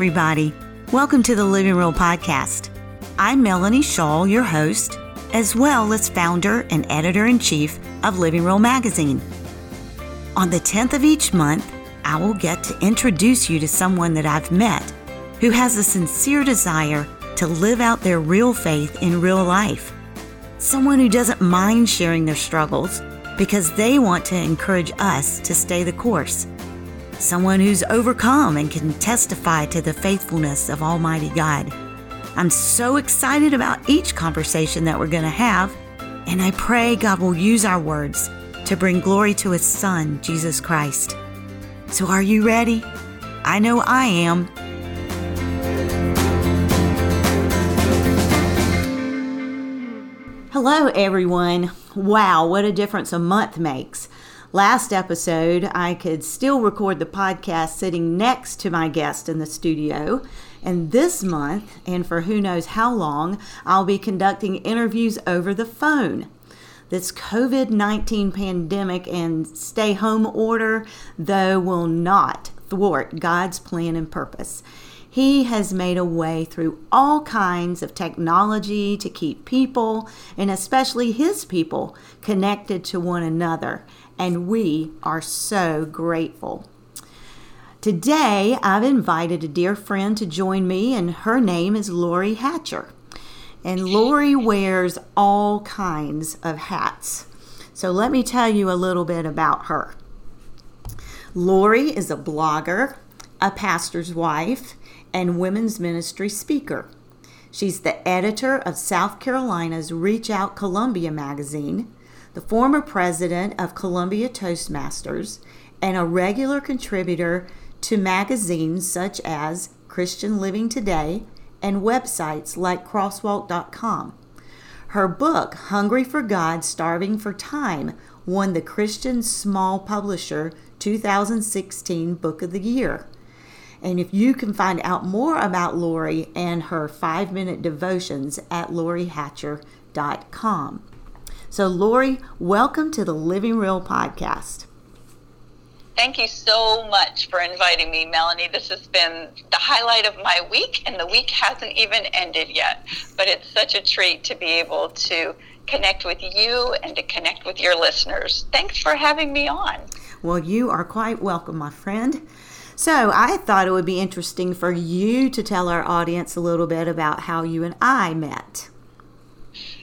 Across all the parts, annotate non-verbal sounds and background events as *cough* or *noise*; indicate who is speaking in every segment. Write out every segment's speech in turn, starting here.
Speaker 1: everybody. Welcome to the Living Real Podcast. I'm Melanie Shaw, your host, as well as founder and editor in chief of Living Real Magazine. On the 10th of each month, I will get to introduce you to someone that I've met who has a sincere desire to live out their real faith in real life. Someone who doesn't mind sharing their struggles because they want to encourage us to stay the course someone who's overcome and can testify to the faithfulness of Almighty God. I'm so excited about each conversation that we're going to have, and I pray God will use our words to bring glory to His Son, Jesus Christ. So, are you ready? I know I am. Hello, everyone. Wow, what a difference a month makes. Last episode, I could still record the podcast sitting next to my guest in the studio. And this month, and for who knows how long, I'll be conducting interviews over the phone. This COVID 19 pandemic and stay home order, though, will not thwart God's plan and purpose. He has made a way through all kinds of technology to keep people, and especially His people, connected to one another and we are so grateful. Today, I've invited a dear friend to join me, and her name is Lori Hatcher. And Lori wears all kinds of hats. So, let me tell you a little bit about her. Lori is a blogger, a pastor's wife, and women's ministry speaker. She's the editor of South Carolina's Reach Out Columbia magazine the former president of Columbia Toastmasters, and a regular contributor to magazines such as Christian Living Today and websites like crosswalk.com. Her book, Hungry for God, Starving for Time, won the Christian Small Publisher 2016 Book of the Year. And if you can find out more about Lori and her five minute devotions at lorihatcher.com. So, Lori, welcome to the Living Real podcast.
Speaker 2: Thank you so much for inviting me, Melanie. This has been the highlight of my week, and the week hasn't even ended yet. But it's such a treat to be able to connect with you and to connect with your listeners. Thanks for having me on.
Speaker 1: Well, you are quite welcome, my friend. So, I thought it would be interesting for you to tell our audience a little bit about how you and I met.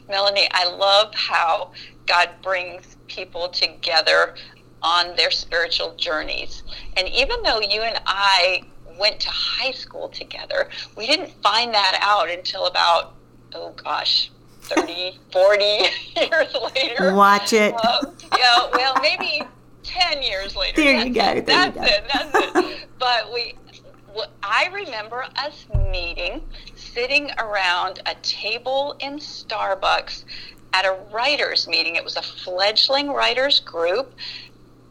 Speaker 2: Melanie, I love how God brings people together on their spiritual journeys. And even though you and I went to high school together, we didn't find that out until about, oh gosh, 30, 40 *laughs* years later.
Speaker 1: Watch it. Uh,
Speaker 2: yeah, well, maybe 10 years later.
Speaker 1: There you go. There
Speaker 2: that's
Speaker 1: you
Speaker 2: go. it. That's it. *laughs* But we, I remember us meeting sitting around a table in Starbucks at a writers meeting. It was a fledgling writers group.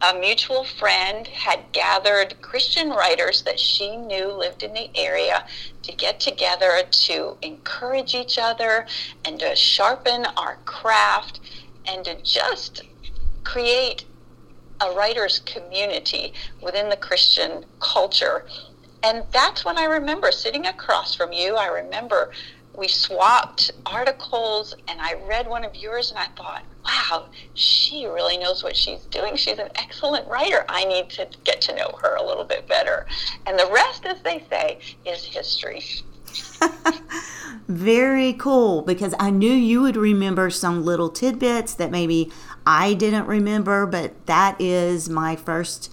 Speaker 2: A mutual friend had gathered Christian writers that she knew lived in the area to get together to encourage each other and to sharpen our craft and to just create a writer's community within the Christian culture and that's when I remember sitting across from you. I remember we swapped articles and I read one of yours and I thought, wow, she really knows what she's doing. She's an excellent writer. I need to get to know her a little bit better. And the rest, as they say, is history. *laughs*
Speaker 1: Very cool because I knew you would remember some little tidbits that maybe I didn't remember, but that is my first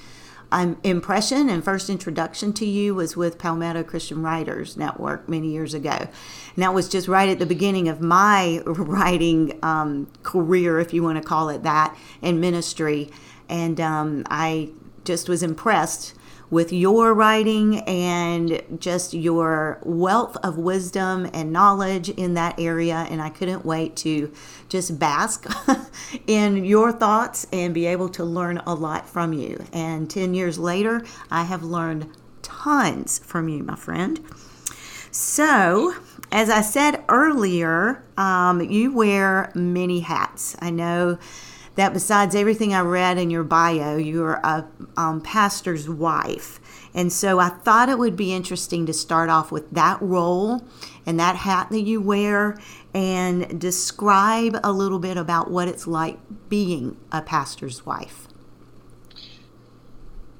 Speaker 1: um, impression and first introduction to you was with Palmetto Christian Writers Network many years ago. And that was just right at the beginning of my *laughs* writing um, career, if you want to call it that, in ministry. And um, I just was impressed with your writing and just your wealth of wisdom and knowledge in that area. And I couldn't wait to just bask *laughs* in your thoughts and be able to learn a lot from you. And 10 years later, I have learned tons from you, my friend. So, as I said earlier, um, you wear many hats. I know that besides everything I read in your bio, you're a um, pastor's wife. And so I thought it would be interesting to start off with that role and that hat that you wear and describe a little bit about what it's like being a pastor's wife.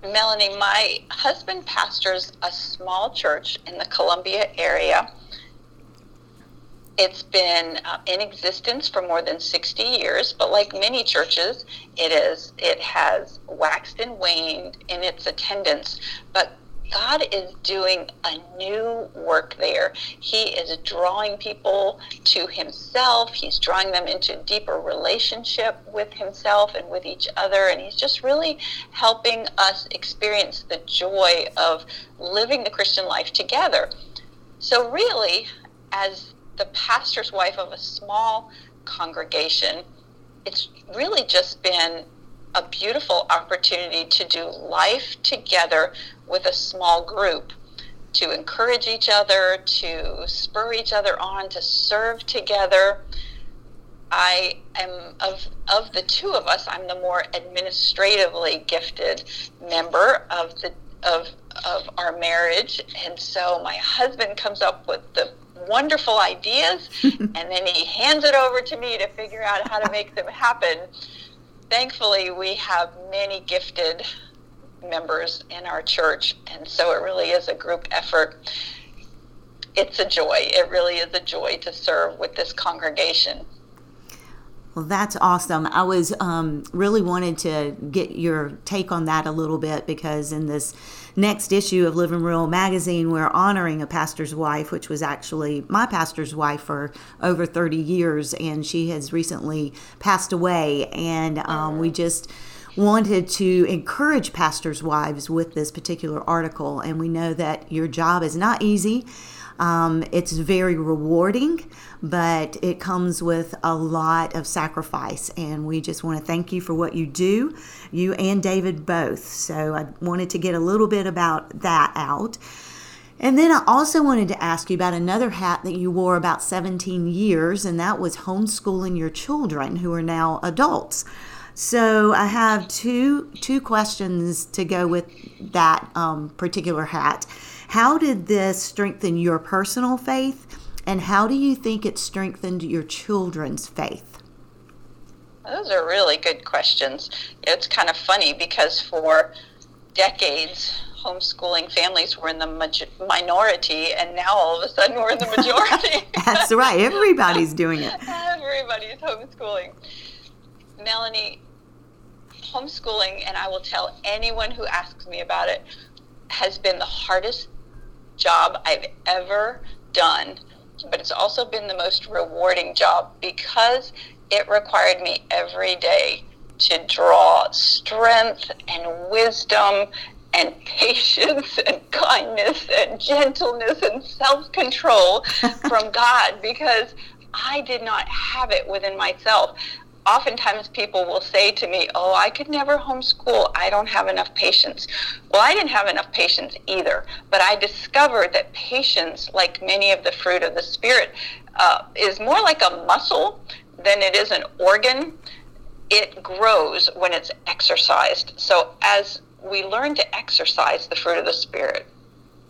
Speaker 2: Melanie, my husband pastors a small church in the Columbia area. It's been uh, in existence for more than 60 years, but like many churches, it is it has waxed and waned in its attendance. But God is doing a new work there. He is drawing people to Himself. He's drawing them into deeper relationship with Himself and with each other. And He's just really helping us experience the joy of living the Christian life together. So, really, as the pastor's wife of a small congregation, it's really just been a beautiful opportunity to do life together with a small group to encourage each other, to spur each other on, to serve together. I am of of the two of us, I'm the more administratively gifted member of the of of our marriage, and so my husband comes up with the wonderful ideas, *laughs* and then he hands it over to me to figure out how to make them happen. Thankfully, we have many gifted members in our church, and so it really is a group effort. It's a joy. It really is a joy to serve with this congregation.
Speaker 1: Well, that's awesome. I was um, really wanted to get your take on that a little bit because in this next issue of Living Real magazine, we're honoring a pastor's wife, which was actually my pastor's wife for over 30 years, and she has recently passed away. And um, we just wanted to encourage pastors' wives with this particular article. And we know that your job is not easy. Um, it's very rewarding, but it comes with a lot of sacrifice. And we just want to thank you for what you do, you and David both. So I wanted to get a little bit about that out. And then I also wanted to ask you about another hat that you wore about 17 years, and that was homeschooling your children who are now adults. So I have two two questions to go with that um, particular hat. How did this strengthen your personal faith, and how do you think it strengthened your children's faith?
Speaker 2: Those are really good questions. It's kind of funny because for decades, homeschooling families were in the minority, and now all of a sudden we're in the majority. *laughs*
Speaker 1: That's right. Everybody's doing it. *laughs*
Speaker 2: Everybody's homeschooling. Melanie, homeschooling, and I will tell anyone who asks me about it, has been the hardest job I've ever done, but it's also been the most rewarding job because it required me every day to draw strength and wisdom and patience *laughs* and kindness and gentleness and self control *laughs* from God because I did not have it within myself oftentimes people will say to me, Oh, I could never homeschool. I don't have enough patience. Well, I didn't have enough patience either, but I discovered that patience, like many of the fruit of the Spirit, uh, is more like a muscle than it is an organ. It grows when it's exercised. So as we learn to exercise the fruit of the Spirit,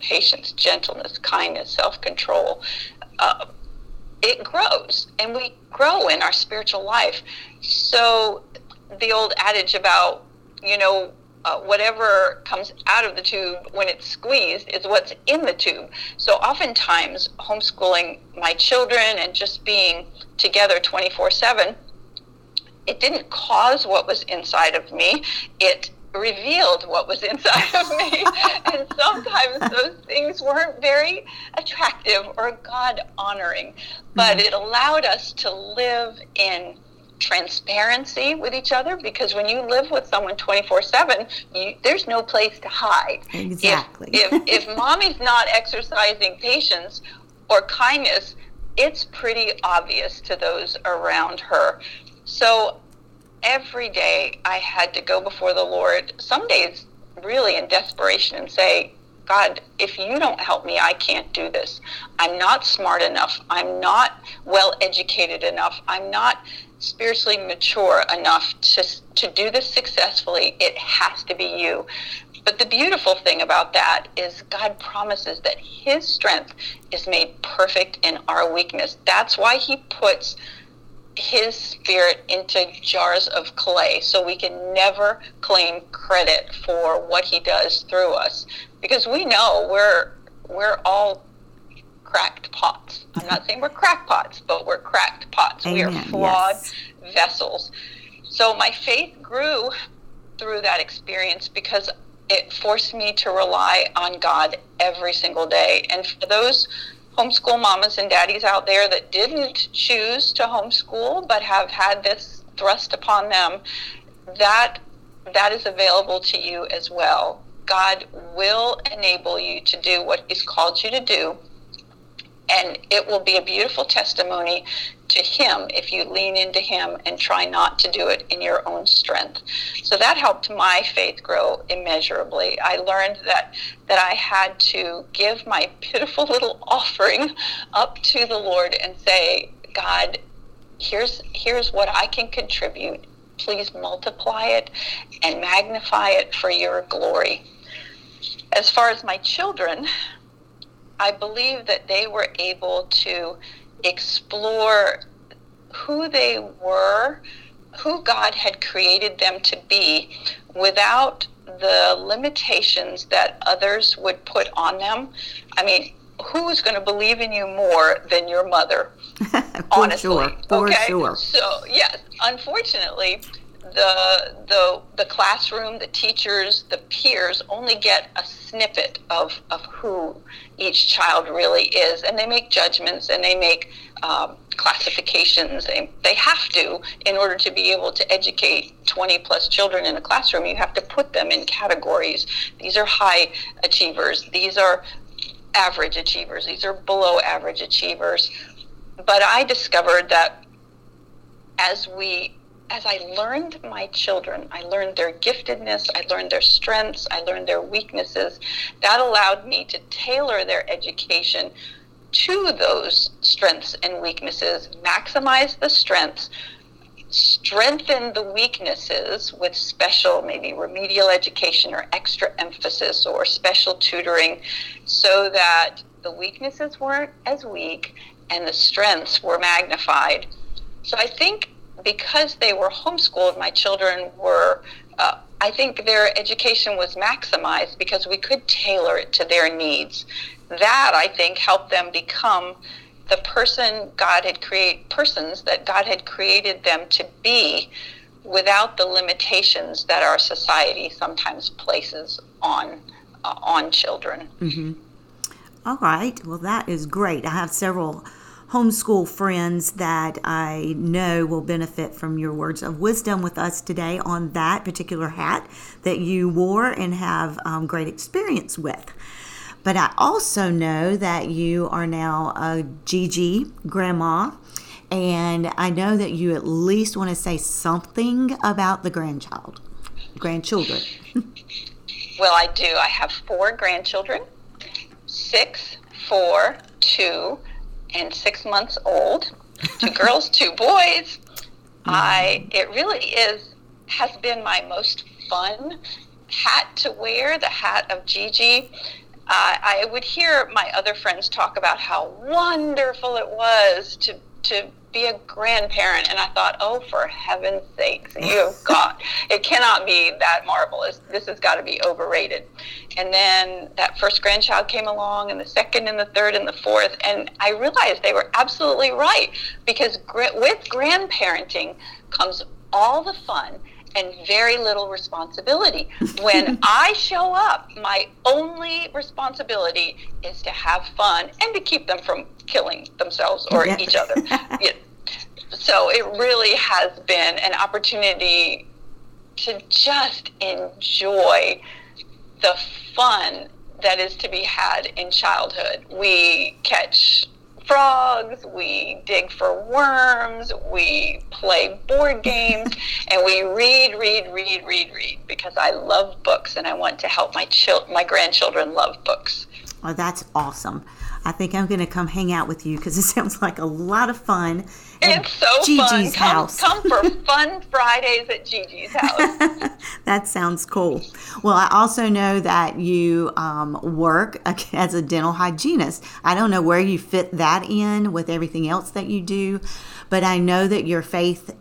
Speaker 2: patience, gentleness, kindness, self control, uh, it grows and we grow in our spiritual life. So the old adage about, you know, uh, whatever comes out of the tube when it's squeezed is what's in the tube. So oftentimes, homeschooling my children and just being together 24 7, it didn't cause what was inside of me. It revealed what was inside of me. *laughs* and sometimes those things weren't very attractive or God honoring, but mm-hmm. it allowed us to live in transparency with each other because when you live with someone 24 7 there's no place to hide
Speaker 1: exactly
Speaker 2: if, if, if *laughs* mommy's not exercising patience or kindness it's pretty obvious to those around her so every day I had to go before the Lord, some days really in desperation and say, God, if you don't help me, I can't do this. I'm not smart enough. I'm not well educated enough. I'm not spiritually mature enough to, to do this successfully. It has to be you. But the beautiful thing about that is God promises that His strength is made perfect in our weakness. That's why He puts His Spirit into jars of clay so we can never claim credit for what He does through us. Because we know we're, we're all cracked pots. I'm not saying we're crackpots, but we're cracked pots.
Speaker 1: Amen.
Speaker 2: We are flawed
Speaker 1: yes.
Speaker 2: vessels. So my faith grew through that experience because it forced me to rely on God every single day. And for those homeschool mamas and daddies out there that didn't choose to homeschool but have had this thrust upon them, that that is available to you as well. God will enable you to do what He's called you to do and it will be a beautiful testimony to him if you lean into him and try not to do it in your own strength. So that helped my faith grow immeasurably. I learned that that i had to give my pitiful little *laughs* offering up to the lord and say god here's here's what i can contribute. Please multiply it and magnify it for your glory. As far as my children I believe that they were able to explore who they were, who God had created them to be, without the limitations that others would put on them. I mean, who is going to believe in you more than your mother? *laughs*
Speaker 1: For
Speaker 2: honestly,
Speaker 1: sure. For
Speaker 2: okay.
Speaker 1: sure.
Speaker 2: So yes, unfortunately, the the the classroom, the teachers, the peers only get a snippet of of who each child really is, and they make judgments and they make um, classifications. They, they have to in order to be able to educate 20 plus children in a classroom. You have to put them in categories. These are high achievers. These are average achievers. These are below average achievers. But I discovered that as we as I learned my children, I learned their giftedness, I learned their strengths, I learned their weaknesses. That allowed me to tailor their education to those strengths and weaknesses, maximize the strengths, strengthen the weaknesses with special, maybe remedial education or extra emphasis or special tutoring so that the weaknesses weren't as weak and the strengths were magnified. So I think because they were homeschooled, my children were, uh, I think their education was maximized because we could tailor it to their needs. That, I think, helped them become the person God had created, persons that God had created them to be without the limitations that our society sometimes places on uh, on children.
Speaker 1: Mm-hmm. All right. Well, that is great. I have several homeschool friends that I know will benefit from your words of wisdom with us today on that particular hat that you wore and have um, great experience with. But I also know that you are now a Gigi grandma, and I know that you at least want to say something about the grandchild, grandchildren. *laughs*
Speaker 2: well, I do. I have four grandchildren six, four, two, and six months old. Two girls, two boys. *laughs* I it really is has been my most fun hat to wear, the hat of Gigi. Uh, I would hear my other friends talk about how wonderful it was to to be a grandparent, and I thought, oh, for heaven's sakes, you've *laughs* got it cannot be that marvelous. This has got to be overrated. And then that first grandchild came along, and the second, and the third, and the fourth, and I realized they were absolutely right because with grandparenting comes all the fun and very little responsibility. When *laughs* I show up, my only responsibility is to have fun and to keep them from killing themselves or yeah. each other. *laughs* so it really has been an opportunity to just enjoy the fun that is to be had in childhood. We catch frogs, we dig for worms, we play board games, *laughs* and we read, read, read, read, read because I love books and I want to help my chil- my grandchildren love books.
Speaker 1: Oh, that's awesome. I think I'm going to come hang out with you because it *laughs* sounds like a lot of fun.
Speaker 2: It's so
Speaker 1: Gigi's
Speaker 2: fun.
Speaker 1: house.
Speaker 2: Come, come for *laughs* fun Fridays at Gigi's house. *laughs*
Speaker 1: that sounds cool. Well, I also know that you um, work *laughs* as a dental hygienist. I don't know where you fit that in with everything else that you do, but I know that your faith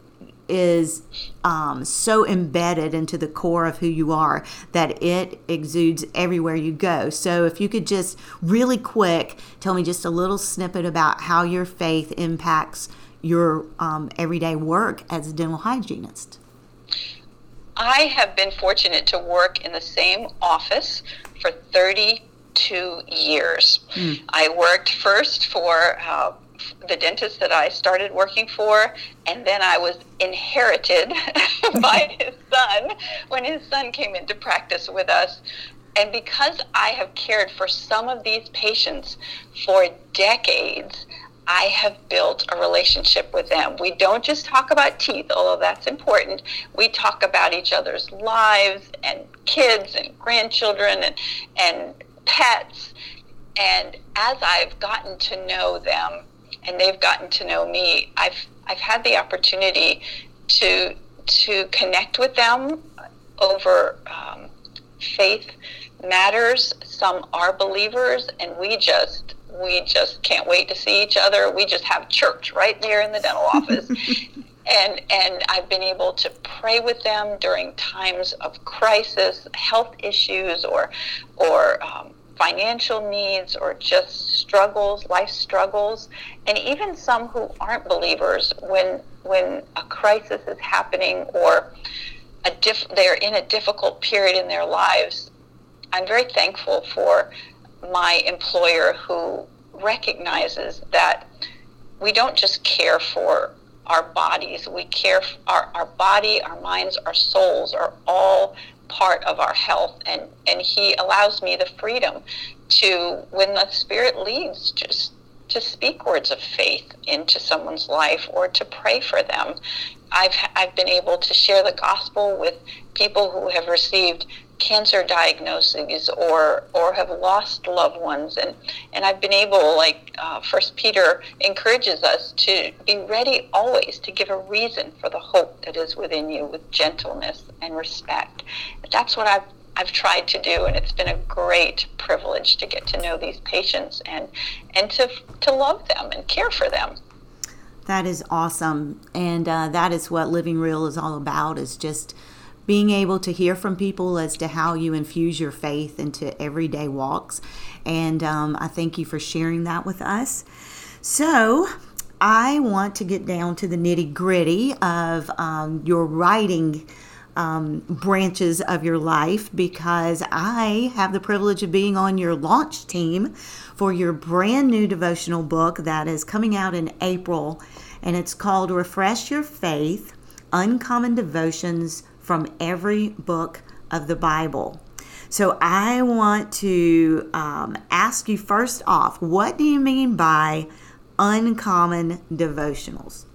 Speaker 1: is um, so embedded into the core of who you are that it exudes everywhere you go. So, if you could just really quick tell me just a little snippet about how your faith impacts your um, everyday work as a dental hygienist.
Speaker 2: I have been fortunate to work in the same office for 32 years. Mm. I worked first for uh, the dentist that I started working for, and then I was inherited *laughs* by *laughs* his son when his son came into practice with us. And because I have cared for some of these patients for decades, I have built a relationship with them. We don't just talk about teeth, although that's important. We talk about each other's lives and kids and grandchildren and, and pets. And as I've gotten to know them, and they've gotten to know me, I've I've had the opportunity to to connect with them over um, faith matters. Some are believers, and we just we just can't wait to see each other. We just have church right there in the dental *laughs* office. and and I've been able to pray with them during times of crisis, health issues, or or um, financial needs or just struggles, life struggles, and even some who aren't believers when when a crisis is happening or a diff- they're in a difficult period in their lives. I'm very thankful for my employer who recognizes that we don't just care for our bodies, we care for our, our body, our minds, our souls are all part of our health and and he allows me the freedom to when the spirit leads just to speak words of faith into someone's life or to pray for them. I've i've been able to share the gospel with people who have received cancer diagnoses or or have lost loved ones and and I've been able like uh, First Peter encourages us to be ready always to give a reason for the hope that is within you with gentleness and respect. That's what I've I've tried to do, and it's been a great privilege to get to know these patients and and to to love them and care for them.
Speaker 1: That is awesome, and uh, that is what Living Real is all about. Is just being able to hear from people as to how you infuse your faith into everyday walks. And um, I thank you for sharing that with us. So, I want to get down to the nitty gritty of um, your writing um, branches of your life because I have the privilege of being on your launch team for your brand new devotional book that is coming out in April. And it's called Refresh Your Faith Uncommon Devotions from every book of the Bible. So I want to um, ask you first off, what do you mean by uncommon devotionals?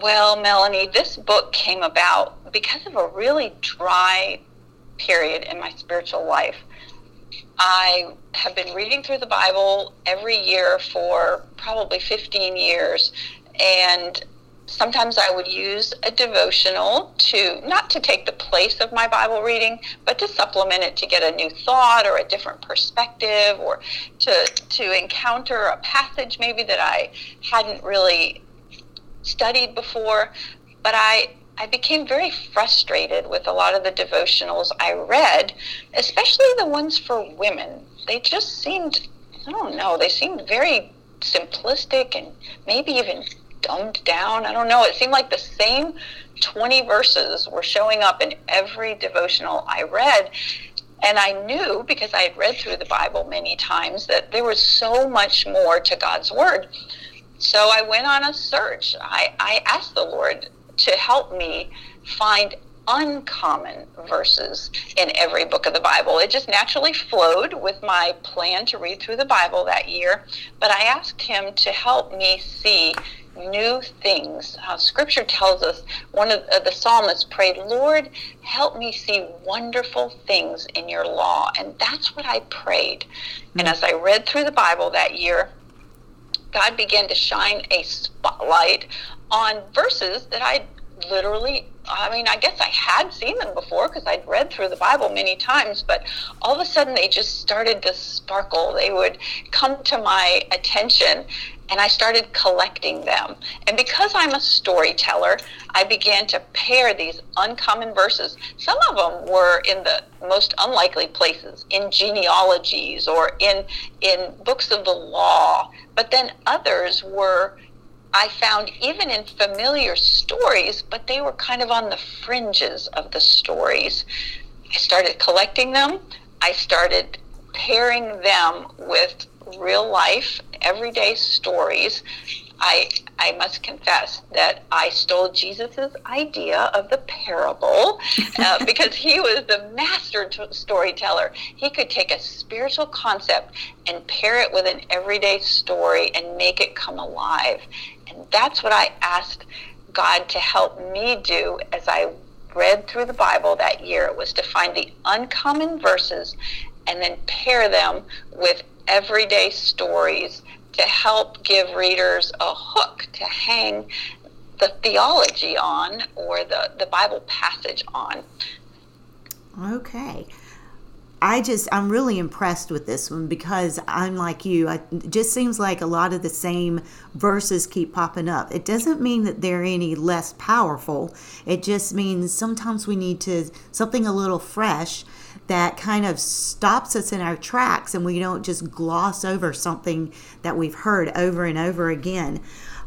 Speaker 2: Well, Melanie, this book came about because of a really dry period in my spiritual life. I have been reading through the Bible every year for probably 15 years, and sometimes I would use a devotional to not to take the place of my Bible reading, but to supplement it to get a new thought or a different perspective or to to encounter a passage maybe that I hadn't really studied before. But I I became very frustrated with a lot of the devotionals I read, especially the ones for women. They just seemed I don't know, they seemed very simplistic and maybe even dumbed down. I don't know. It seemed like the same 20 verses were showing up in every devotional I read. And I knew because I had read through the Bible many times that there was so much more to God's Word. So I went on a search. I, I asked the Lord to help me find uncommon verses in every book of the Bible. It just naturally flowed with my plan to read through the Bible that year. But I asked him to help me see new things. Uh, scripture tells us one of uh, the psalmists prayed, Lord, help me see wonderful things in your law. And that's what I prayed. Mm-hmm. And as I read through the Bible that year, God began to shine a spotlight on verses that I literally I mean, I guess I had seen them before because I'd read through the Bible many times, but all of a sudden they just started to sparkle. They would come to my attention and I started collecting them. And because I'm a storyteller, I began to pair these uncommon verses. Some of them were in the most unlikely places, in genealogies or in in books of the law, but then others were I found even in familiar stories, but they were kind of on the fringes of the stories. I started collecting them. I started pairing them with real life, everyday stories. I, I must confess that I stole Jesus' idea of the parable uh, *laughs* because he was the master t- storyteller. He could take a spiritual concept and pair it with an everyday story and make it come alive. And that's what I asked God to help me do as I read through the Bible that year. Was to find the uncommon verses and then pair them with everyday stories to help give readers a hook to hang the theology on or the, the Bible passage on.
Speaker 1: Okay. I just I'm really impressed with this one because I'm like you. I, it just seems like a lot of the same verses keep popping up. It doesn't mean that they're any less powerful. It just means sometimes we need to something a little fresh that kind of stops us in our tracks and we don't just gloss over something that we've heard over and over again.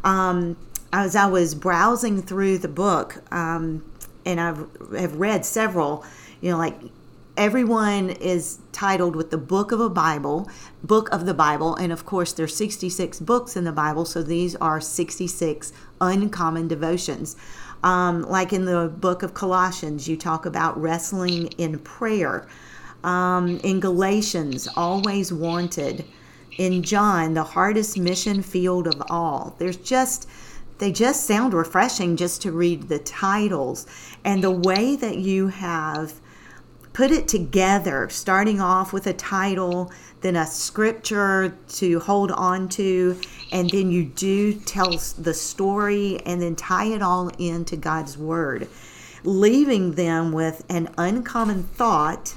Speaker 1: Um, as I was browsing through the book, um, and I've have read several, you know, like everyone is titled with the book of a Bible, book of the Bible, and of course there's 66 books in the Bible, so these are 66 uncommon devotions. Um, like in the book of Colossians, you talk about wrestling in prayer. Um, in Galatians, always wanted. In John, the hardest mission field of all. There's just they just sound refreshing just to read the titles and the way that you have put it together, starting off with a title, then a scripture to hold on to, and then you do tell the story and then tie it all into God's Word, leaving them with an uncommon thought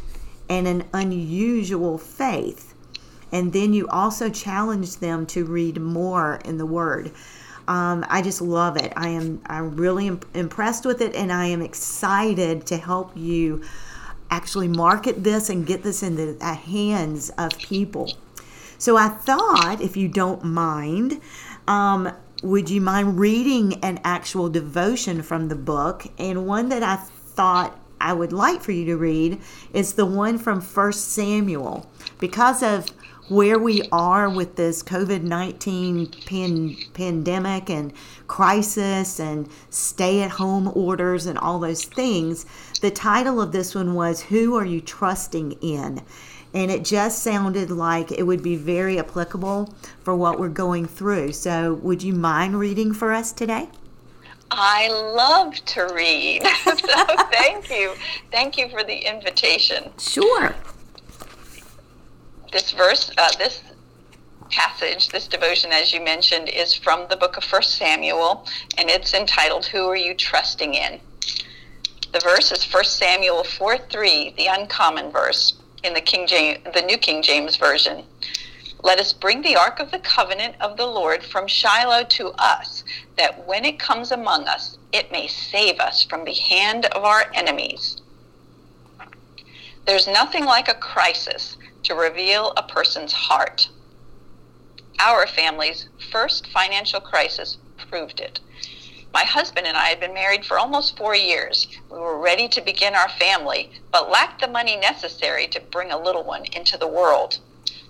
Speaker 1: and an unusual faith. And then you also challenge them to read more in the Word. Um, I just love it. I am I'm really imp- impressed with it, and I am excited to help you actually market this and get this in the hands of people. So I thought, if you don't mind, um, would you mind reading an actual devotion from the book? And one that I thought I would like for you to read is the one from First Samuel. Because of where we are with this COVID 19 pan- pandemic and crisis and stay at home orders and all those things, the title of this one was Who Are You Trusting In? And it just sounded like it would be very applicable for what we're going through. So, would you mind reading for us today?
Speaker 2: I love to read. *laughs* so, thank you. Thank you for the invitation.
Speaker 1: Sure
Speaker 2: this verse, uh, this passage, this devotion, as you mentioned, is from the book of First Samuel, and it's entitled "Who Are You Trusting In." The verse is 1 Samuel 4:3, the uncommon verse in the King James, the New King James version. Let us bring the ark of the covenant of the Lord from Shiloh to us, that when it comes among us, it may save us from the hand of our enemies. There's nothing like a crisis to reveal a person's heart. Our family's first financial crisis proved it. My husband and I had been married for almost four years. We were ready to begin our family, but lacked the money necessary to bring a little one into the world.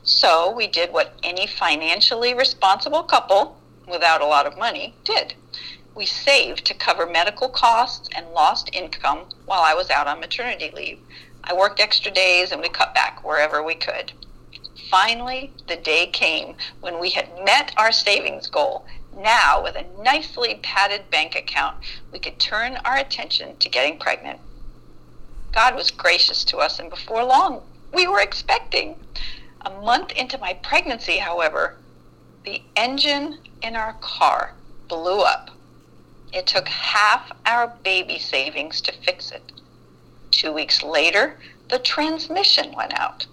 Speaker 2: So we did what any financially responsible couple without a lot of money did. we saved to cover medical costs and lost income while I was out on maternity leave. I worked extra days and we cut back wherever we could. Finally, the day came when we had met our savings goal. Now, with a nicely padded bank account, we could turn our attention to getting pregnant. God was gracious to us, and before long, we were expecting. A month into my pregnancy, however, the engine in our car blew up. It took half our baby savings to fix it. Two weeks later, the transmission went out.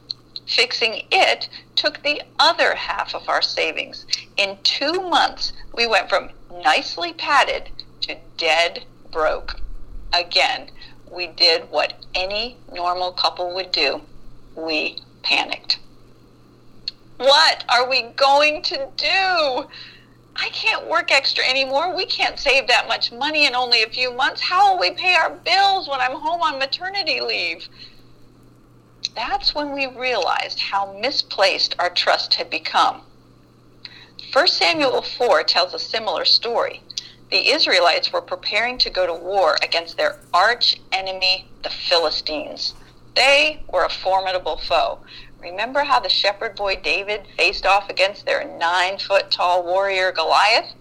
Speaker 2: Fixing it took the other half of our savings. In two months, we went from nicely padded to dead broke. Again, we did what any normal couple would do. We panicked. What are we going to do? I can't work extra anymore. We can't save that much money in only a few months. How will we pay our bills when I'm home on maternity leave? That's when we realized how misplaced our trust had become. 1 Samuel 4 tells a similar story. The Israelites were preparing to go to war against their arch enemy, the Philistines. They were a formidable foe. Remember how the shepherd boy David faced off against their nine foot tall warrior Goliath?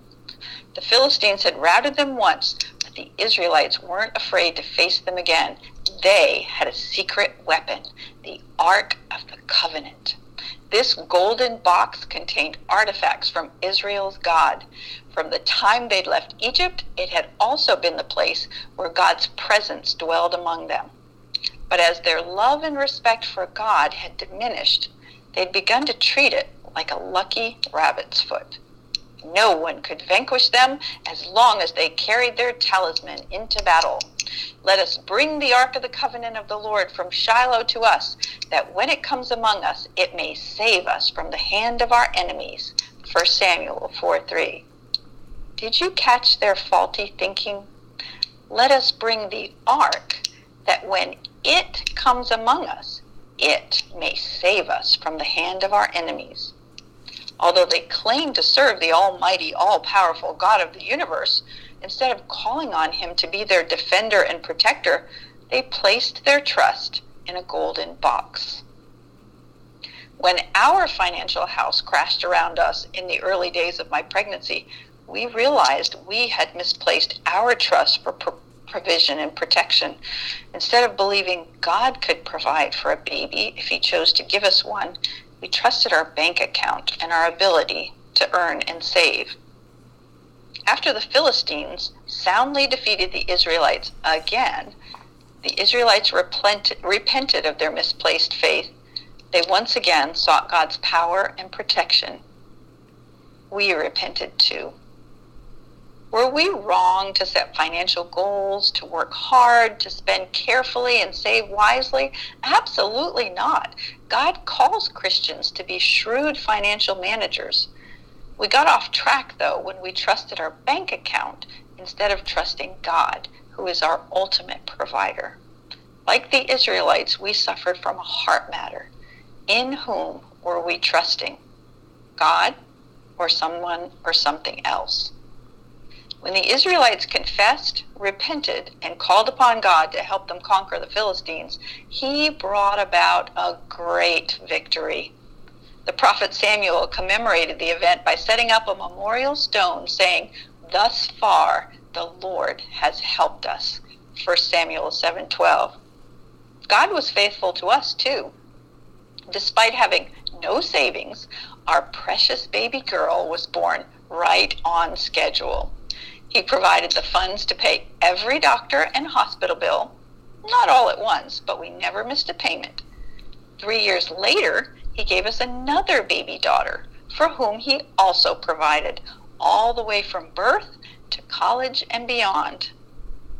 Speaker 2: The Philistines had routed them once, but the Israelites weren't afraid to face them again. They had a secret weapon, the Ark of the Covenant. This golden box contained artifacts from Israel's God. From the time they'd left Egypt, it had also been the place where God's presence dwelled among them. But as their love and respect for God had diminished, they'd begun to treat it like a lucky rabbit's foot. No one could vanquish them as long as they carried their talisman into battle. Let us bring the Ark of the Covenant of the Lord from Shiloh to us, that when it comes among us, it may save us from the hand of our enemies. 1 Samuel 4 3. Did you catch their faulty thinking? Let us bring the Ark, that when it comes among us, it may save us from the hand of our enemies. Although they claim to serve the almighty, all powerful God of the universe, instead of calling on him to be their defender and protector, they placed their trust in a golden box. When our financial house crashed around us in the early days of my pregnancy, we realized we had misplaced our trust for provision and protection. Instead of believing God could provide for a baby if he chose to give us one, we trusted our bank account and our ability to earn and save. After the Philistines soundly defeated the Israelites again, the Israelites repented of their misplaced faith. They once again sought God's power and protection. We repented too. Were we wrong to set financial goals, to work hard, to spend carefully and save wisely? Absolutely not. God calls Christians to be shrewd financial managers. We got off track, though, when we trusted our bank account instead of trusting God, who is our ultimate provider. Like the Israelites, we suffered from a heart matter. In whom were we trusting? God or someone or something else? When the Israelites confessed, repented, and called upon God to help them conquer the Philistines, he brought about a great victory. The prophet Samuel commemorated the event by setting up a memorial stone saying, Thus far the Lord has helped us. 1 Samuel 7:12. God was faithful to us too. Despite having no savings, our precious baby girl was born right on schedule. He provided the funds to pay every doctor and hospital bill, not all at once, but we never missed a payment. Three years later, he gave us another baby daughter, for whom he also provided, all the way from birth to college and beyond,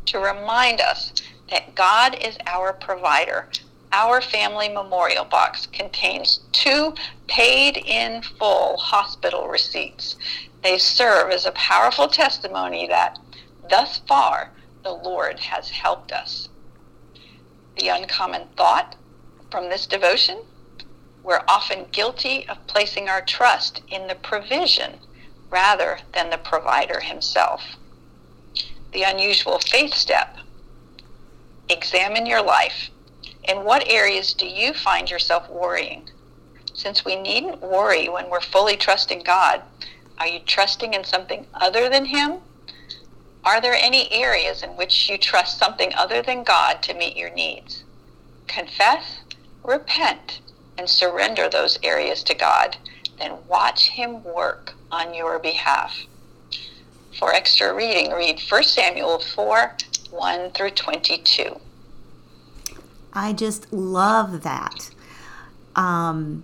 Speaker 2: to remind us that God is our provider. Our family memorial box contains two paid in full hospital receipts they serve as a powerful testimony that thus far the Lord has helped us. The uncommon thought from this devotion we're often guilty of placing our trust in the provision rather than the provider himself. the unusual faith step. Examine your life. In what areas do you find yourself worrying? Since we needn't worry when we're fully trusting God, are you trusting in something other than Him? Are there any areas in which you trust something other than God to meet your needs? Confess, repent, and surrender those areas to God. Then watch Him work on your behalf. For extra reading, read 1 Samuel 4 1 through 22.
Speaker 1: I just love that. Um,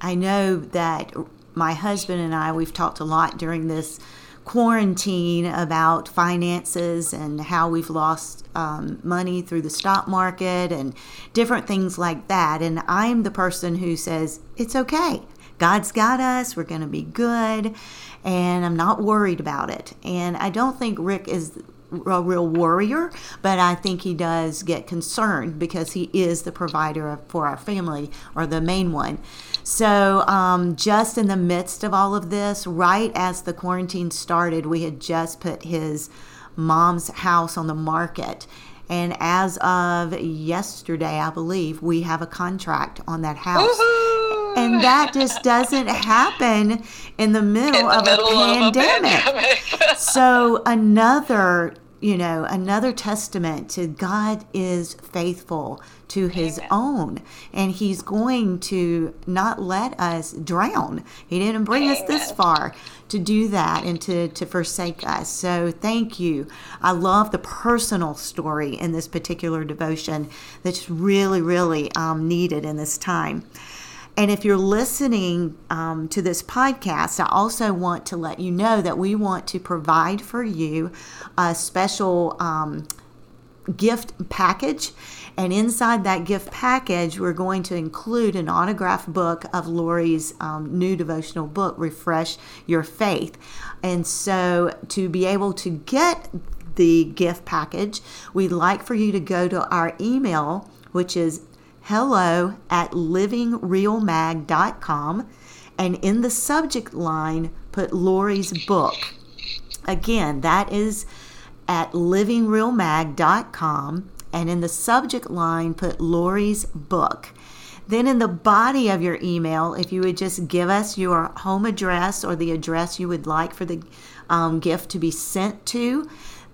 Speaker 1: I know that my husband and I, we've talked a lot during this quarantine about finances and how we've lost um, money through the stock market and different things like that. And I'm the person who says, it's okay. God's got us. We're going to be good. And I'm not worried about it. And I don't think Rick is a real worrier, but I think he does get concerned because he is the provider for our family or the main one. So, um, just in the midst of all of this, right as the quarantine started, we had just put his mom's house on the market. And as of yesterday, I believe, we have a contract on that house.
Speaker 2: Woo-hoo!
Speaker 1: And that just doesn't happen in the middle,
Speaker 2: In the
Speaker 1: of,
Speaker 2: middle
Speaker 1: a
Speaker 2: of a
Speaker 1: pandemic.
Speaker 2: pandemic. *laughs*
Speaker 1: so another, you know, another testament to God is faithful to his
Speaker 2: Amen.
Speaker 1: own and he's going to not let us drown. He didn't bring us this far to do that and to, to forsake us. So thank you. I love the personal story in this particular devotion that's really, really um, needed in this time. And if you're listening um, to this podcast, I also want to let you know that we want to provide for you a special um, gift package. And inside that gift package, we're going to include an autographed book of Lori's um, new devotional book, Refresh Your Faith. And so, to be able to get the gift package, we'd like for you to go to our email, which is hello at livingrealmag.com. And in the subject line, put Lori's book. Again, that is at livingrealmag.com. And in the subject line, put Lori's book. Then in the body of your email, if you would just give us your home address or the address you would like for the um, gift to be sent to,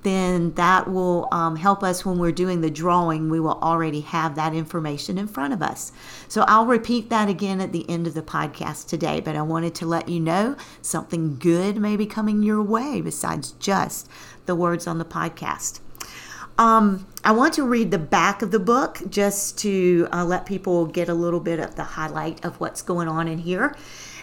Speaker 1: then that will um, help us when we're doing the drawing. We will already have that information in front of us. So I'll repeat that again at the end of the podcast today, but I wanted to let you know something good may be coming your way besides just the words on the podcast. Um, I want to read the back of the book just to uh, let people get a little bit of the highlight of what's going on in here.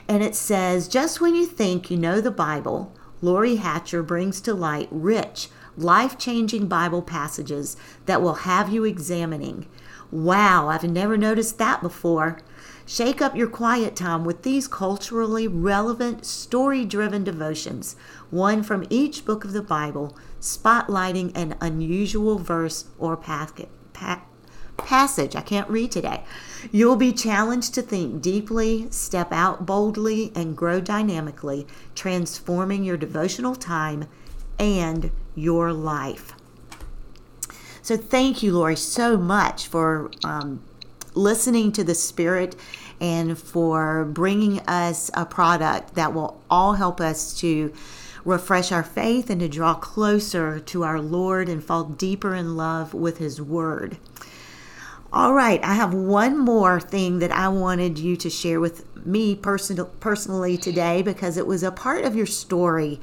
Speaker 1: And it says, just when you think you know the Bible, Lori Hatcher brings to light rich, life changing Bible passages that will have you examining. Wow, I've never noticed that before. Shake up your quiet time with these culturally relevant, story driven devotions, one from each book of the Bible, spotlighting an unusual verse or packet, pa- passage. I can't read today. You'll be challenged to think deeply, step out boldly, and grow dynamically, transforming your devotional time and your life. So, thank you, Lori, so much for um, listening to the Spirit and for bringing us a product that will all help us to refresh our faith and to draw closer to our Lord and fall deeper in love with His Word. All right, I have one more thing that I wanted you to share with me personal, personally today because it was a part of your story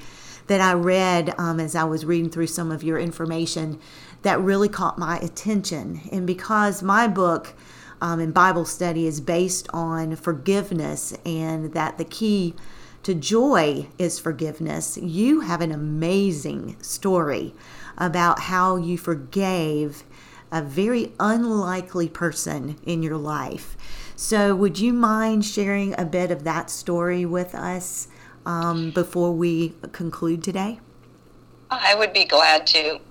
Speaker 1: that I read um, as I was reading through some of your information that really caught my attention. And because my book um, in Bible study is based on forgiveness and that the key to joy is forgiveness, you have an amazing story about how you forgave a very unlikely person in your life. So, would you mind sharing a bit of that story with us um, before we conclude today?
Speaker 2: I would be glad to. *clears throat*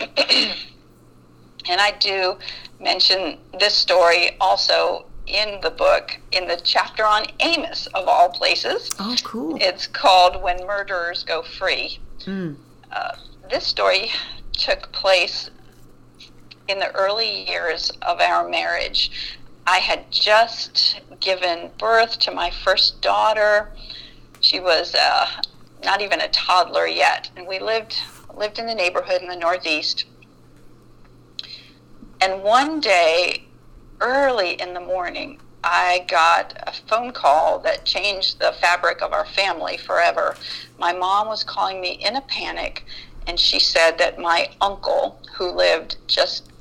Speaker 2: and I do mention this story also in the book, in the chapter on Amos, of all places.
Speaker 1: Oh, cool.
Speaker 2: It's called When Murderers Go Free.
Speaker 1: Mm.
Speaker 2: Uh, this story took place in the early years of our marriage. I had just given birth to my first daughter. She was uh, not even a toddler yet, and we lived lived in the neighborhood in the Northeast. And one day, early in the morning, I got a phone call that changed the fabric of our family forever. My mom was calling me in a panic, and she said that my uncle, who lived just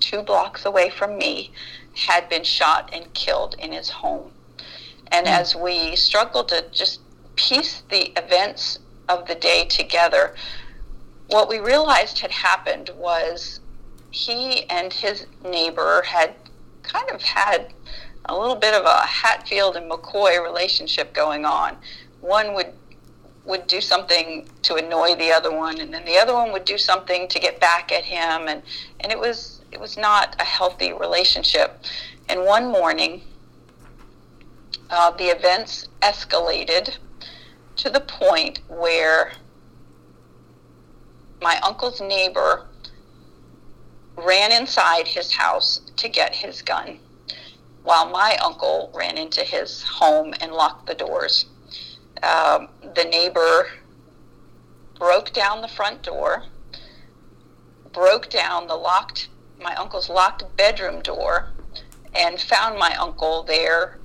Speaker 2: two blocks away from me, had been shot and killed in his home. And mm. as we struggled to just piece the events of the day together, what we realized had happened was he and his neighbor had kind of had a little bit of a Hatfield and McCoy relationship going on. One would would do something to annoy the other one, and then the other one would do something to get back at him, and and it was it was not a healthy relationship. And one morning, uh, the events escalated to the point where my uncle's neighbor ran inside his house to get his gun while my uncle ran into his home and locked the doors. Um, the neighbor broke down the front door, broke down the locked, my uncle's locked bedroom door, and found my uncle there,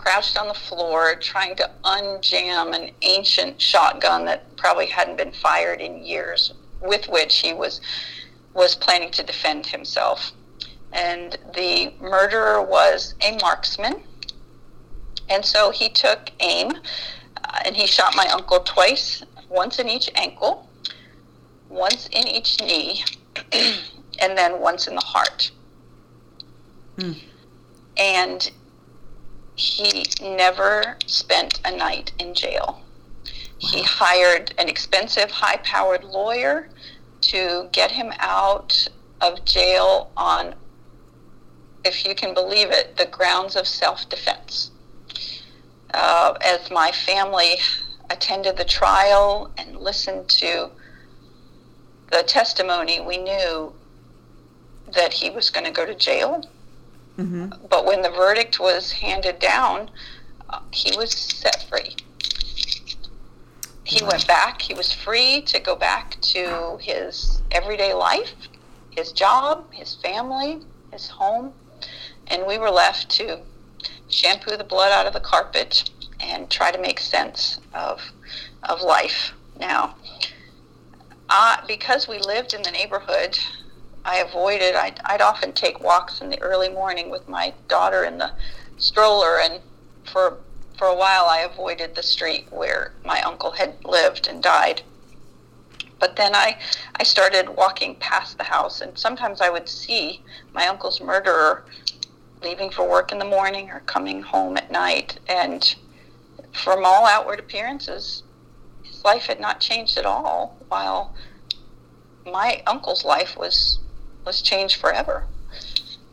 Speaker 2: crouched on the floor, trying to unjam an ancient shotgun that probably hadn't been fired in years, with which he was was planning to defend himself and the murderer was a marksman. And so he took aim uh, and he shot my uncle twice, once in each ankle, once in each knee, *clears throat* and then once in the heart. Mm. And he never spent a night in jail. He hired an expensive, high powered lawyer to get him out of jail on if you can believe it, the grounds of self defense. Uh, as my family attended the trial and listened to the testimony, we knew that he was going to go to jail. Mm-hmm. But when the verdict was handed down, uh, he was set free. He wow. went back. He was free to go back to his everyday life, his job, his family, his home and we were left to shampoo the blood out of the carpet and try to make sense of of life. Now, uh, because we lived in the neighborhood, I avoided. I'd, I'd often take walks in the early morning with my daughter in the stroller, and for for a while I avoided the street where my uncle had lived and died. But then I, I started walking past the house, and sometimes I would see my uncle's murderer leaving for work in the morning or coming home at night. And from all outward appearances, his life had not changed at all, while my uncle's life was was changed forever,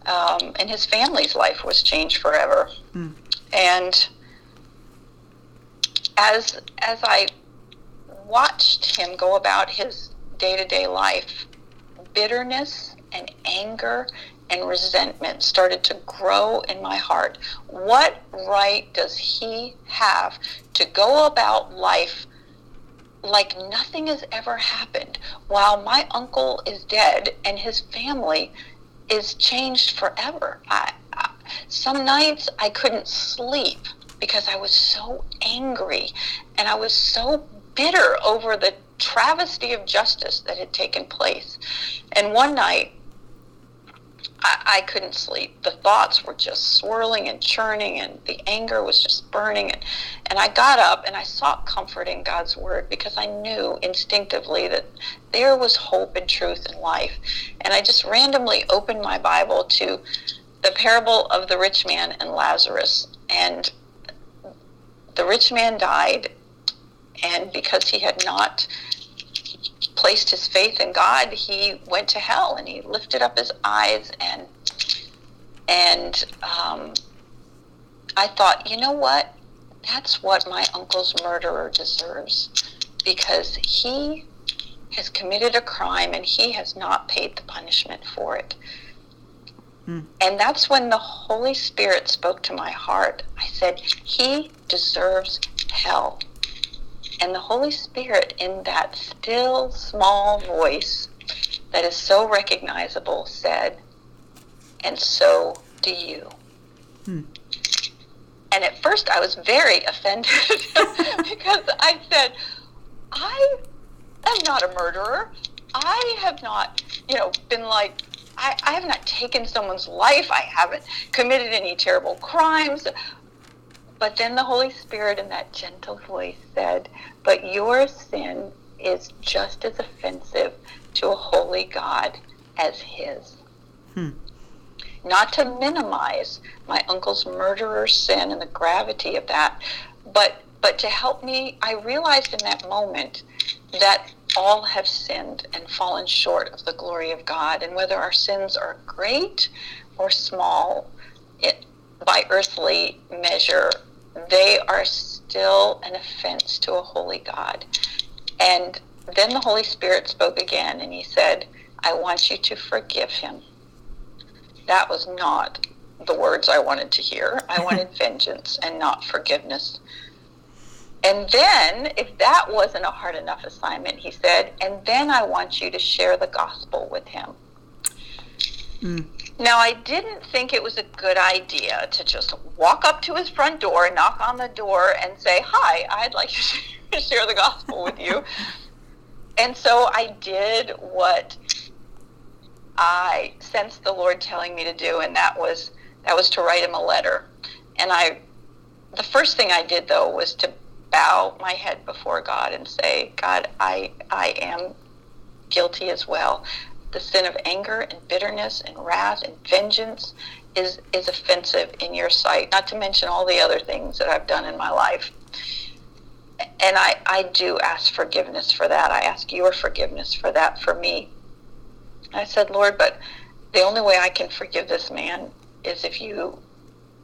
Speaker 2: um, and his family's life was changed forever. Mm. And as as I watched him go about his day to day life, bitterness and anger and resentment started to grow in my heart. What right does he have to go about life like nothing has ever happened while my uncle is dead and his family is changed forever? I, I, some nights I couldn't sleep because I was so angry and I was so bitter over the travesty of justice that had taken place. And one night, I, I couldn't sleep. The thoughts were just swirling and churning, and the anger was just burning. And, and I got up and I sought comfort in God's Word because I knew instinctively that there was hope and truth in life. And I just randomly opened my Bible to the parable of the rich man and Lazarus. And the rich man died, and because he had not placed his faith in God, he went to hell and he lifted up his eyes and and um, I thought, you know what? That's what my uncle's murderer deserves because he has committed a crime and he has not paid the punishment for it. Mm. And that's when the Holy Spirit spoke to my heart. I said, He deserves hell. And the Holy Spirit, in that still small voice that is so recognizable, said, And so do you. Hmm. And at first I was very offended *laughs* because I said, I am not a murderer. I have not, you know, been like, I, I have not taken someone's life. I haven't committed any terrible crimes. But then the Holy Spirit in that gentle voice said, But your sin is just as offensive to a holy God as his. Hmm. Not to minimize my uncle's murderer's sin and the gravity of that, but but to help me, I realized in that moment that all have sinned and fallen short of the glory of God. And whether our sins are great or small, it, by earthly measure, they are still an offense to a holy God. And then the Holy Spirit spoke again and he said, I want you to forgive him. That was not the words I wanted to hear. I *laughs* wanted vengeance and not forgiveness. And then, if that wasn't a hard enough assignment, he said, and then I want you to share the gospel with him. Mm. Now, I didn't think it was a good idea to just walk up to his front door, knock on the door, and say, Hi, I'd like to *laughs* share the gospel with you. *laughs* and so I did what I sensed the Lord telling me to do, and that was that was to write him a letter. And I, the first thing I did though was to bow my head before God and say, God, I, I am guilty as well. The sin of anger and bitterness and wrath and vengeance is, is offensive in your sight, not to mention all the other things that I've done in my life. And I, I do ask forgiveness for that. I ask your forgiveness for that for me. I said, Lord, but the only way I can forgive this man is if you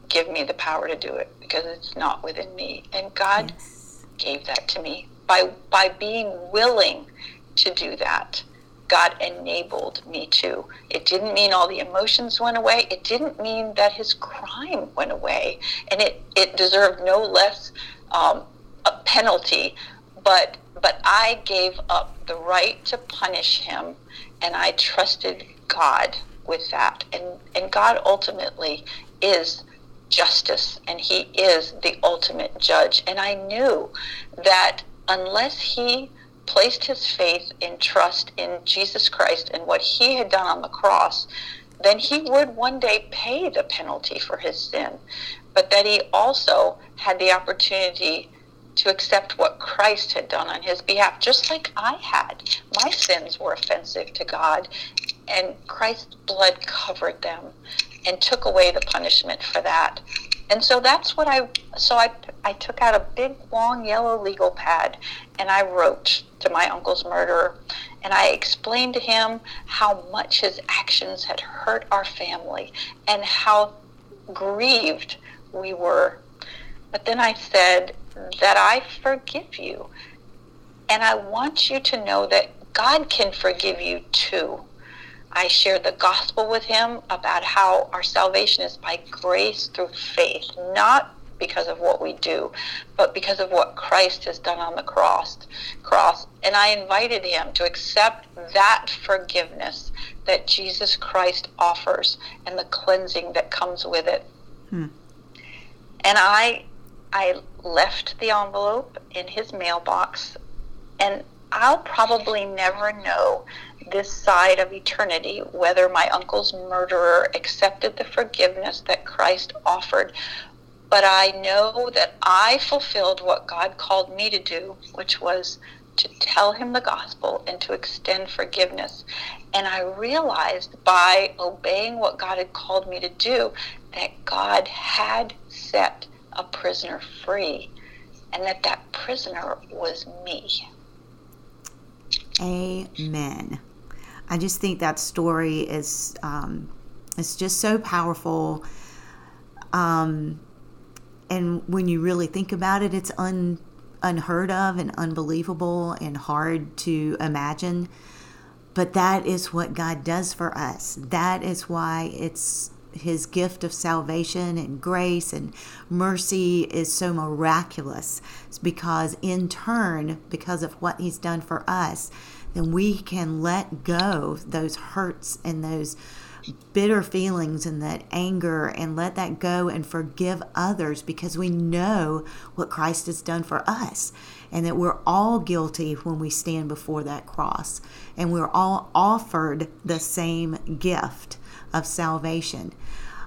Speaker 2: give me the power to do it because it's not within me. And God yes gave that to me. By, by being willing to do that, God enabled me to. It didn't mean all the emotions went away. It didn't mean that his crime went away. And it, it deserved no less um, a penalty. But, but I gave up the right to punish him, and I trusted God with that. And, and God ultimately is justice and he is the ultimate judge. And I knew that unless he placed his faith and trust in Jesus Christ and what he had done on the cross, then he would one day pay the penalty for his sin. But that he also had the opportunity to accept what Christ had done on his behalf, just like I had. My sins were offensive to God, and Christ's blood covered them and took away the punishment for that. And so that's what I so I I took out a big long yellow legal pad and I wrote to my uncle's murderer and I explained to him how much his actions had hurt our family and how grieved we were. But then I said that I forgive you. And I want you to know that God can forgive you too. I shared the gospel with him about how our salvation is by grace through faith, not because of what we do, but because of what Christ has done on the cross. Cross, and I invited him to accept that forgiveness that Jesus Christ offers and the cleansing that comes with it. Hmm. And I I left the envelope in his mailbox and I'll probably never know this side of eternity whether my uncle's murderer accepted the forgiveness that Christ offered. But I know that I fulfilled what God called me to do, which was to tell him the gospel and to extend forgiveness. And I realized by obeying what God had called me to do that God had set a prisoner free and that that prisoner was me.
Speaker 1: Amen. I just think that story is um, it's just so powerful. Um, and when you really think about it, it's un, unheard of and unbelievable and hard to imagine. But that is what God does for us. That is why it's his gift of salvation and grace and mercy is so miraculous. It's because, in turn, because of what he's done for us, then we can let go those hurts and those bitter feelings and that anger and let that go and forgive others because we know what Christ has done for us and that we're all guilty when we stand before that cross and we're all offered the same gift of salvation.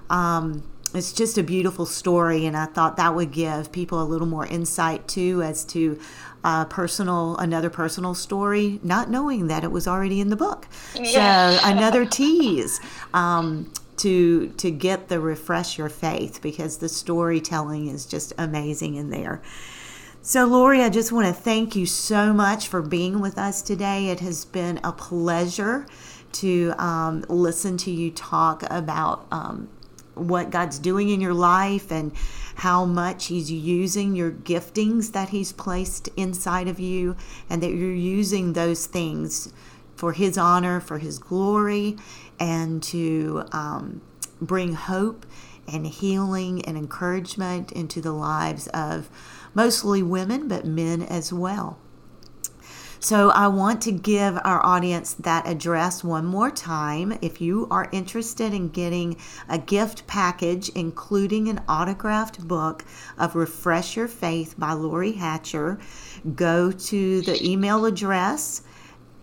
Speaker 1: Um, it's just a beautiful story, and I thought that would give people a little more insight too as to uh, personal another personal story, not knowing that it was already in the book. Yeah. So *laughs* another tease. Um, to to get the refresh your faith because the storytelling is just amazing in there. So, Lori, I just want to thank you so much for being with us today. It has been a pleasure to um, listen to you talk about um, what God's doing in your life and how much He's using your giftings that He's placed inside of you, and that you're using those things for His honor, for His glory, and to um, bring hope and healing and encouragement into the lives of mostly women, but men as well. So I want to give our audience that address one more time. If you are interested in getting a gift package, including an autographed book of Refresh Your Faith by Lori Hatcher, go to the email address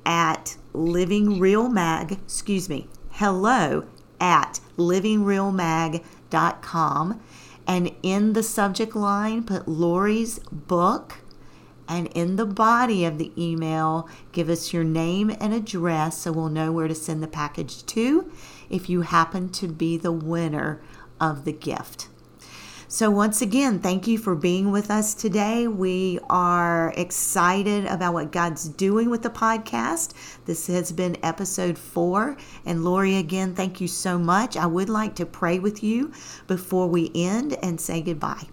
Speaker 1: at Living Real Mag, excuse me, hello at livingrealmag.com. And in the subject line, put Lori's book and in the body of the email, give us your name and address so we'll know where to send the package to if you happen to be the winner of the gift. So, once again, thank you for being with us today. We are excited about what God's doing with the podcast. This has been episode four. And Lori, again, thank you so much. I would like to pray with you before we end and say goodbye.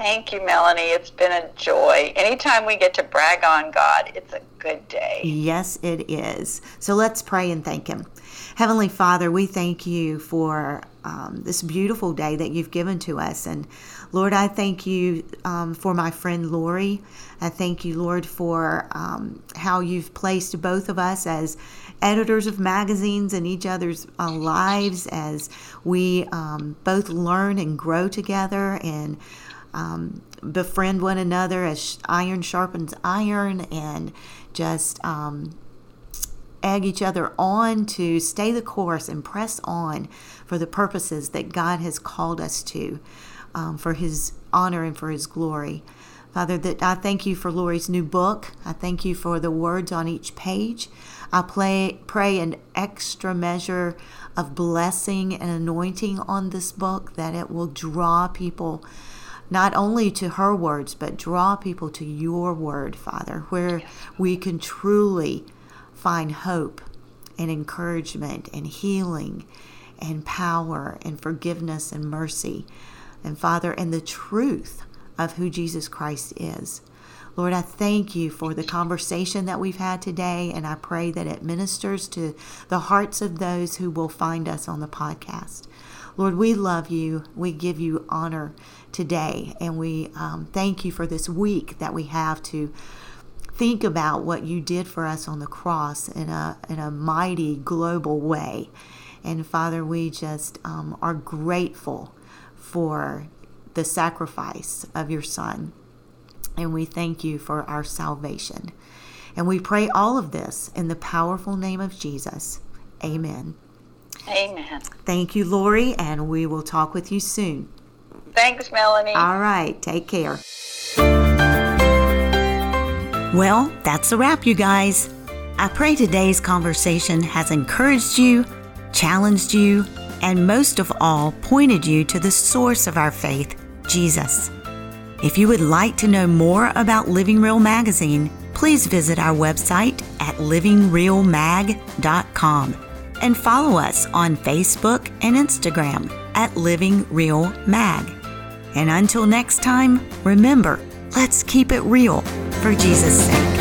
Speaker 2: Thank you, Melanie. It's been a joy. Anytime we get to brag on God, it's a good day.
Speaker 1: Yes, it is. So let's pray and thank Him. Heavenly Father, we thank you for um, this beautiful day that you've given to us. And Lord, I thank you um, for my friend Lori. I thank you, Lord, for um, how you've placed both of us as editors of magazines in each other's uh, lives as we um, both learn and grow together and um, befriend one another as iron sharpens iron and just um, egg each other on to stay the course and press on for the purposes that God has called us to um, for His honor and for His glory. Father, that I thank you for Lori's new book. I thank you for the words on each page. I play, pray an extra measure of blessing and anointing on this book that it will draw people not only to her words, but draw people to your word, Father, where we can truly find hope and encouragement and healing and power and forgiveness and mercy. And Father, and the truth of who Jesus Christ is. Lord, I thank you for the conversation that we've had today, and I pray that it ministers to the hearts of those who will find us on the podcast. Lord, we love you. We give you honor today. And we um, thank you for this week that we have to think about what you did for us on the cross in a, in a mighty global way. And Father, we just um, are grateful for the sacrifice of your Son. And we thank you for our salvation. And we pray all of this in the powerful name of Jesus. Amen.
Speaker 2: Amen.
Speaker 1: Thank you, Lori, and we will talk with you soon.
Speaker 2: Thanks, Melanie.
Speaker 1: All right. Take care. Well, that's a wrap, you guys. I pray today's conversation has encouraged you, challenged you, and most of all, pointed you to the source of our faith, Jesus. If you would like to know more about Living Real Magazine, please visit our website at livingrealmag.com and follow us on Facebook and Instagram at Living Real Mag. And until next time, remember, Let's keep it real for Jesus' sake.